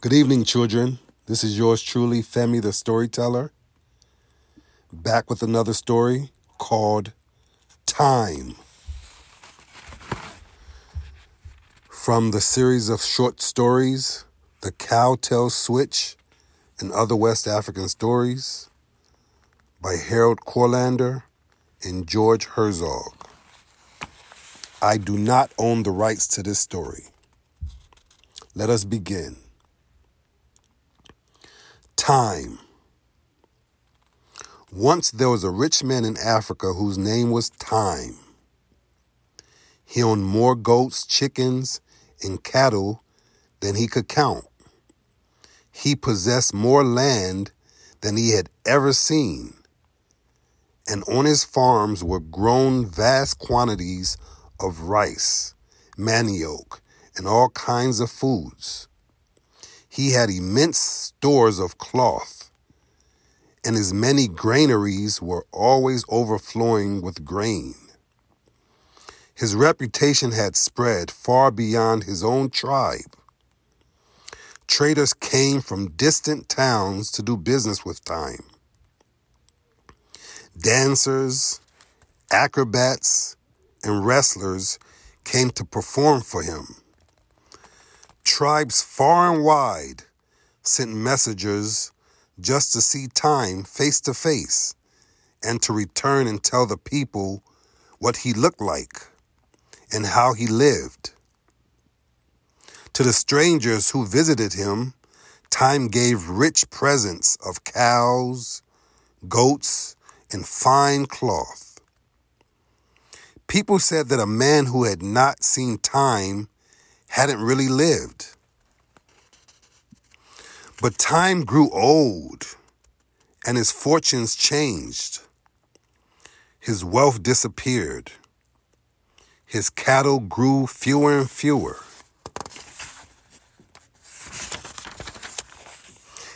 Good evening, children. This is yours truly, Femi the Storyteller, back with another story called Time. From the series of short stories, The Cowtail Switch and Other West African Stories by Harold Courlander and George Herzog. I do not own the rights to this story. Let us begin. Time. Once there was a rich man in Africa whose name was Time. He owned more goats, chickens, and cattle than he could count. He possessed more land than he had ever seen. And on his farms were grown vast quantities of rice, manioc, and all kinds of foods. He had immense stores of cloth, and his many granaries were always overflowing with grain. His reputation had spread far beyond his own tribe. Traders came from distant towns to do business with Time. Dancers, acrobats, and wrestlers came to perform for him. Tribes far and wide sent messengers just to see time face to face and to return and tell the people what he looked like and how he lived. To the strangers who visited him, Time gave rich presents of cows, goats, and fine cloth. People said that a man who had not seen Time hadn't really lived. But time grew old and his fortunes changed. His wealth disappeared. His cattle grew fewer and fewer.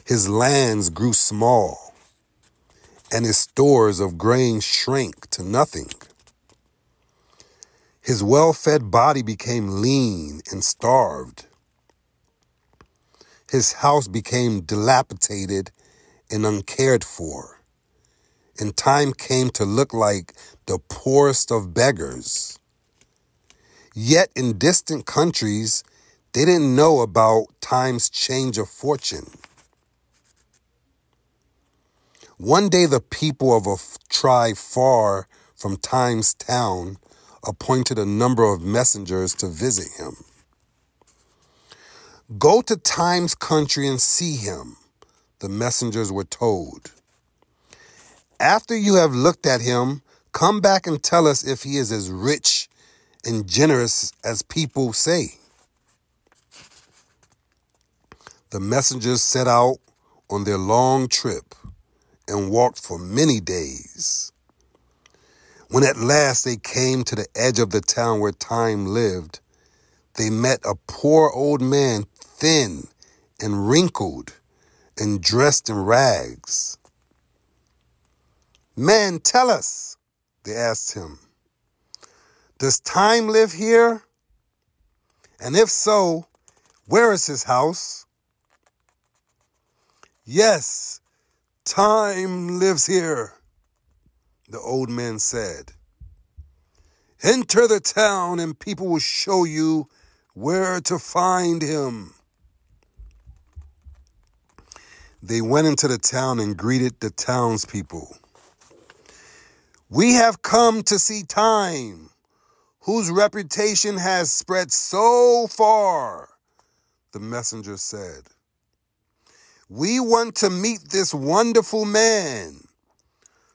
His lands grew small, and his stores of grain shrank to nothing. His well fed body became lean and starved. His house became dilapidated and uncared for. And time came to look like the poorest of beggars. Yet in distant countries, they didn't know about time's change of fortune. One day, the people of a tribe far from Time's town appointed a number of messengers to visit him. Go to Time's country and see him, the messengers were told. After you have looked at him, come back and tell us if he is as rich and generous as people say. The messengers set out on their long trip and walked for many days. When at last they came to the edge of the town where Time lived, they met a poor old man, thin and wrinkled and dressed in rags. Man, tell us, they asked him, does Time live here? And if so, where is his house? Yes, Time lives here the old man said. Enter the town and people will show you where to find him. They went into the town and greeted the townspeople. We have come to see Time, whose reputation has spread so far, the messenger said. We want to meet this wonderful man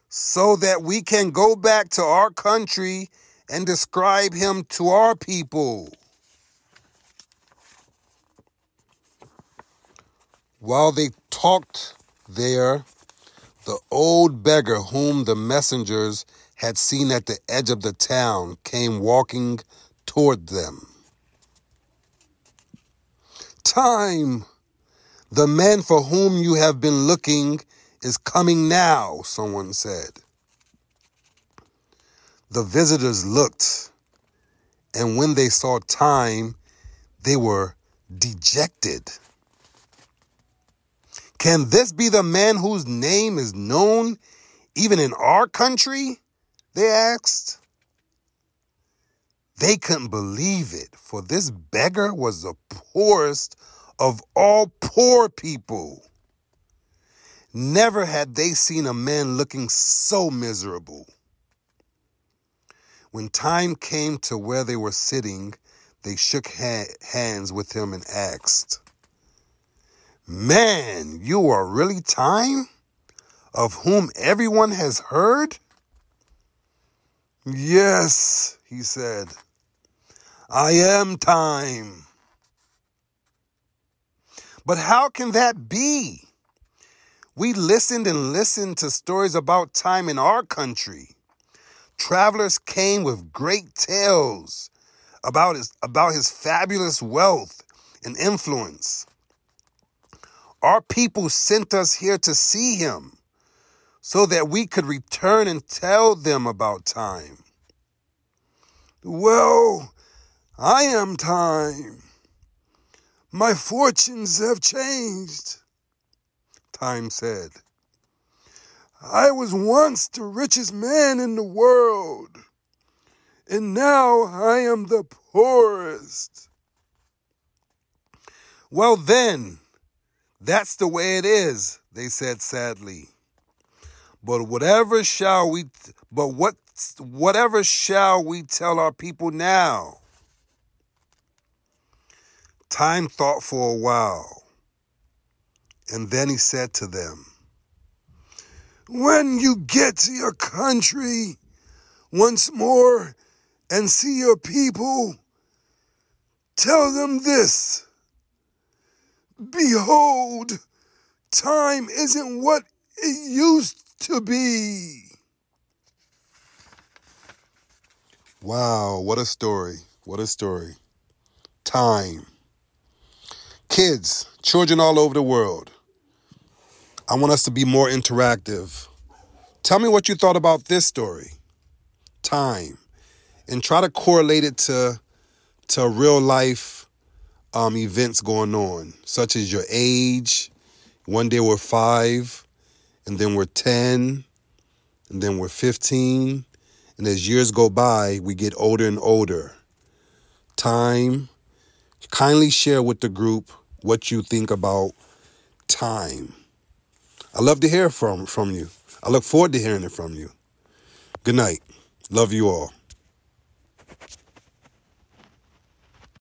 so that we can go back to our country and describe him to our people. While they talked there, the old beggar whom the messengers had seen at the edge of the town came walking toward them. Time! The man for whom you have been looking is coming now, someone said. The visitors looked, and when they saw time, they were dejected. Can this be the man whose name is known even in our country? They asked. They couldn't believe it, for this beggar was the poorest of all poor people. Never had they seen a man looking so miserable. When time came to where they were sitting, they shook ha- hands with him and asked, Man, you are really time? Of whom everyone has heard? Yes, he said. I am time. But how can that be? We listened and listened to stories about time in our country. Travelers came with great tales about his, about his fabulous wealth and influence. Our people sent us here to see him so that we could return and tell them about time. Well, I am time. My fortunes have changed, Time said. I was once the richest man in the world, and now I am the poorest. Well, then, that's the way it is, they said sadly. But whatever shall we, but what, whatever shall we tell our people now? Time thought for a while, and then he said to them, When you get to your country once more and see your people, tell them this Behold, time isn't what it used to be. Wow, what a story. What a story. Time. Kids, children all over the world, I want us to be more interactive. Tell me what you thought about this story, time, and try to correlate it to to real life um, events going on, such as your age. One day we're five, and then we're ten, and then we're fifteen, and as years go by, we get older and older. Time Kindly share with the group what you think about time. I love to hear from from you. I look forward to hearing it from you. Good night. Love you all.